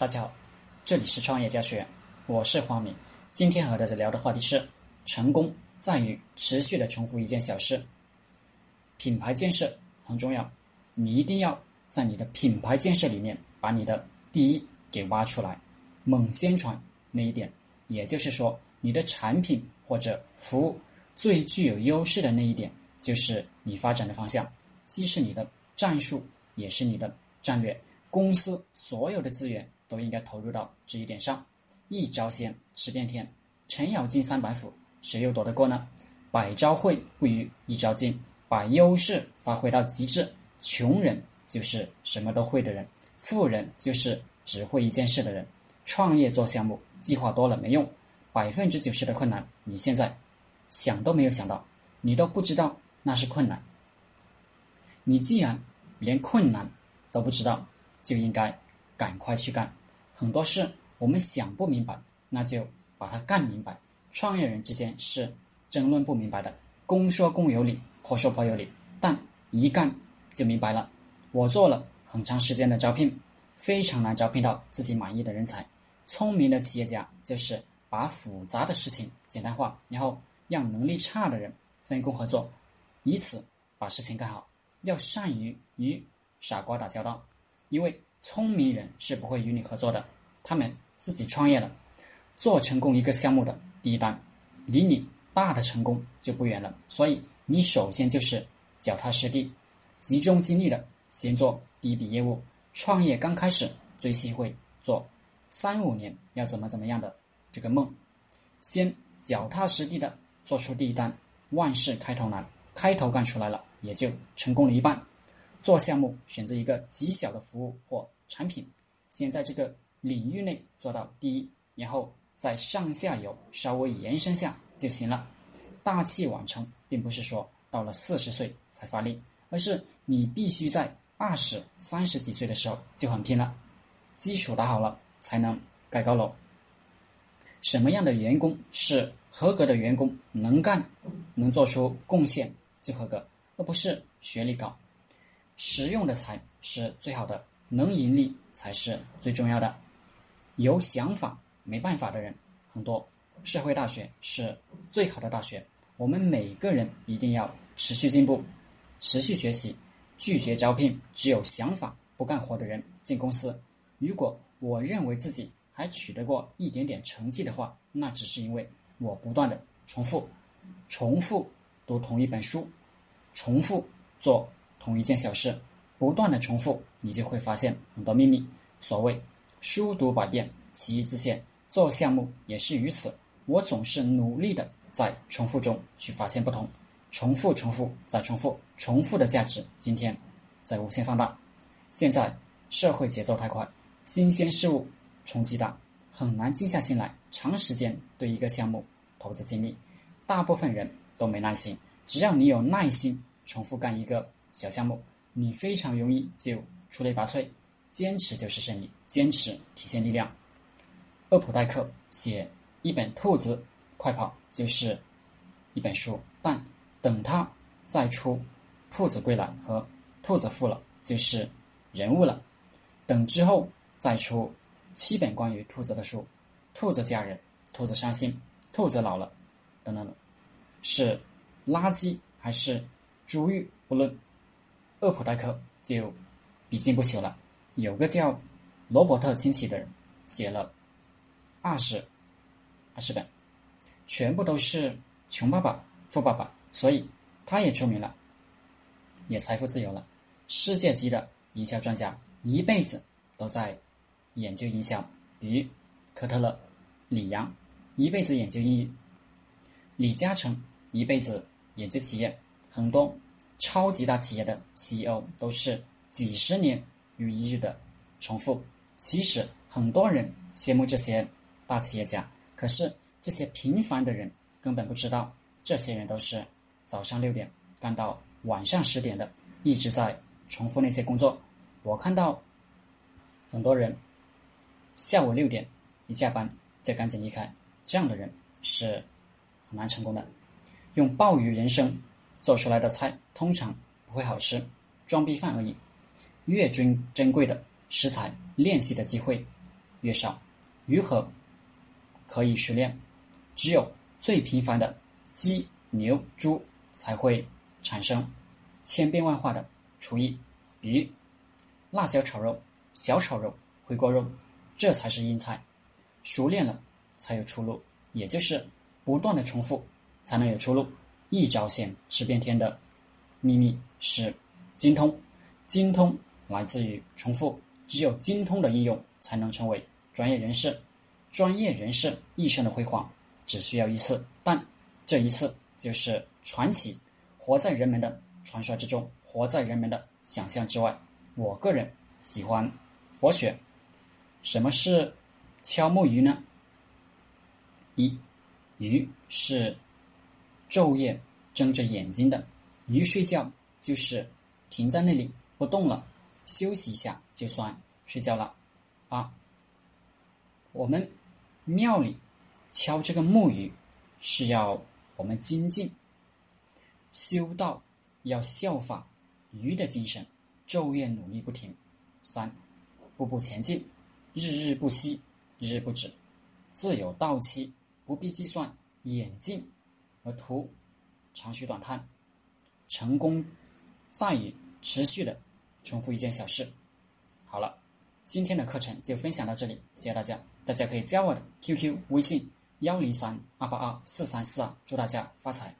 大家好，这里是创业家学院，我是黄敏。今天和大家聊的话题是：成功在于持续的重复一件小事。品牌建设很重要，你一定要在你的品牌建设里面把你的第一给挖出来，猛宣传那一点。也就是说，你的产品或者服务最具有优势的那一点，就是你发展的方向，既是你的战术，也是你的战略。公司所有的资源都应该投入到这一点上。一招鲜吃遍天，程咬金三板斧，谁又躲得过呢？百招会不如一招精，把优势发挥到极致。穷人就是什么都会的人，富人就是只会一件事的人。创业做项目。计划多了没用，百分之九十的困难你现在想都没有想到，你都不知道那是困难。你既然连困难都不知道，就应该赶快去干。很多事我们想不明白，那就把它干明白。创业人之间是争论不明白的，公说公有理，婆说婆有理，但一干就明白了。我做了很长时间的招聘，非常难招聘到自己满意的人才。聪明的企业家就是把复杂的事情简单化，然后让能力差的人分工合作，以此把事情干好。要善于与傻瓜打交道，因为聪明人是不会与你合作的。他们自己创业了，做成功一个项目的第一单，离你大的成功就不远了。所以你首先就是脚踏实地，集中精力的先做第一笔业务。创业刚开始最忌讳做。三五年要怎么怎么样的这个梦，先脚踏实地的做出第一单。万事开头难，开头干出来了，也就成功了一半。做项目选择一个极小的服务或产品，先在这个领域内做到第一，然后在上下游稍微延伸下就行了。大器晚成，并不是说到了四十岁才发力，而是你必须在二十三十几岁的时候就很拼了，基础打好了。才能盖高楼。什么样的员工是合格的员工？能干，能做出贡献就合格，而不是学历高。实用的才是最好的，能盈利才是最重要的。有想法没办法的人很多，社会大学是最好的大学。我们每个人一定要持续进步，持续学习，拒绝招聘只有想法不干活的人进公司。如果我认为自己还取得过一点点成绩的话，那只是因为我不断的重复、重复读同一本书，重复做同一件小事，不断的重复，你就会发现很多秘密。所谓书读百遍，其义自现，做项目也是如此。我总是努力的在重复中去发现不同，重复、重复再重复，重复的价值今天在无限放大。现在社会节奏太快。新鲜事物冲击大，很难静下心来长时间对一个项目投资精力。大部分人都没耐心，只要你有耐心，重复干一个小项目，你非常容易就出类拔萃。坚持就是胜利，坚持体现力量。厄普代克写一本《兔子快跑》就是一本书，但等他再出《兔子归来》和《兔子富了》就是人物了。等之后。再出七本关于兔子的书，兔子嫁人，兔子伤心，兔子老了，等等等，是垃圾还是珠玉？不论，厄普代克就笔劲不休了。有个叫罗伯特清崎的人写了二十二十本，全部都是穷爸爸、富爸爸，所以他也出名了，也财富自由了。世界级的营销专家，一辈子都在。研究营销，比如科特勒、李阳一辈子研究英语；李嘉诚一辈子研究企业。很多超级大企业的 CEO 都是几十年如一日的重复。其实很多人羡慕这些大企业家，可是这些平凡的人根本不知道，这些人都是早上六点干到晚上十点的，一直在重复那些工作。我看到很多人。下午六点一下班就赶紧离开，这样的人是很难成功的。用暴雨人生做出来的菜通常不会好吃，装逼饭而已。越珍珍贵的食材，练习的机会越少。如何可以熟练？只有最平凡的鸡、牛、猪才会产生千变万化的厨艺，比如辣椒炒肉、小炒肉、回锅肉，这才是硬菜。熟练了才有出路，也就是不断的重复才能有出路。一招鲜吃遍天的秘密是精通，精通来自于重复，只有精通的应用才能成为专业人士。专业人士一生的辉煌只需要一次，但这一次就是传奇，活在人们的传说之中，活在人们的想象之外。我个人喜欢佛学。什么是敲木鱼呢？一鱼是。昼夜睁着眼睛的鱼睡觉，就是停在那里不动了，休息一下就算睡觉了。啊，我们庙里敲这个木鱼，是要我们精进修道，要效法鱼的精神，昼夜努力不停。三，步步前进，日日不息，日日不止，自有到期，不必计算眼镜。而图长吁短叹，成功在于持续的重复一件小事。好了，今天的课程就分享到这里，谢谢大家。大家可以加我的 QQ 微信幺零三二八二四三四二，祝大家发财。